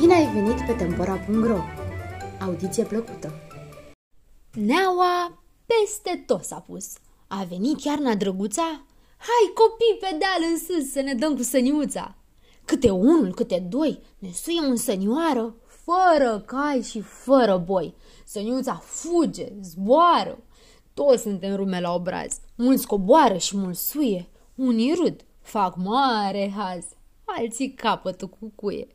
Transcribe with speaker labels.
Speaker 1: Bine ai venit pe Tempora.ro! Audiție plăcută!
Speaker 2: Neaua peste tot s-a pus. A venit iarna drăguța? Hai copii pe deal în sus să ne dăm cu săniuța! Câte unul, câte doi, ne suie în sănioară, fără cai și fără boi. Săniuța fuge, zboară. Toți suntem rume la obraz. Mulți coboară și mulți suie. Unii râd, fac mare haz, alții capătul cu cuie.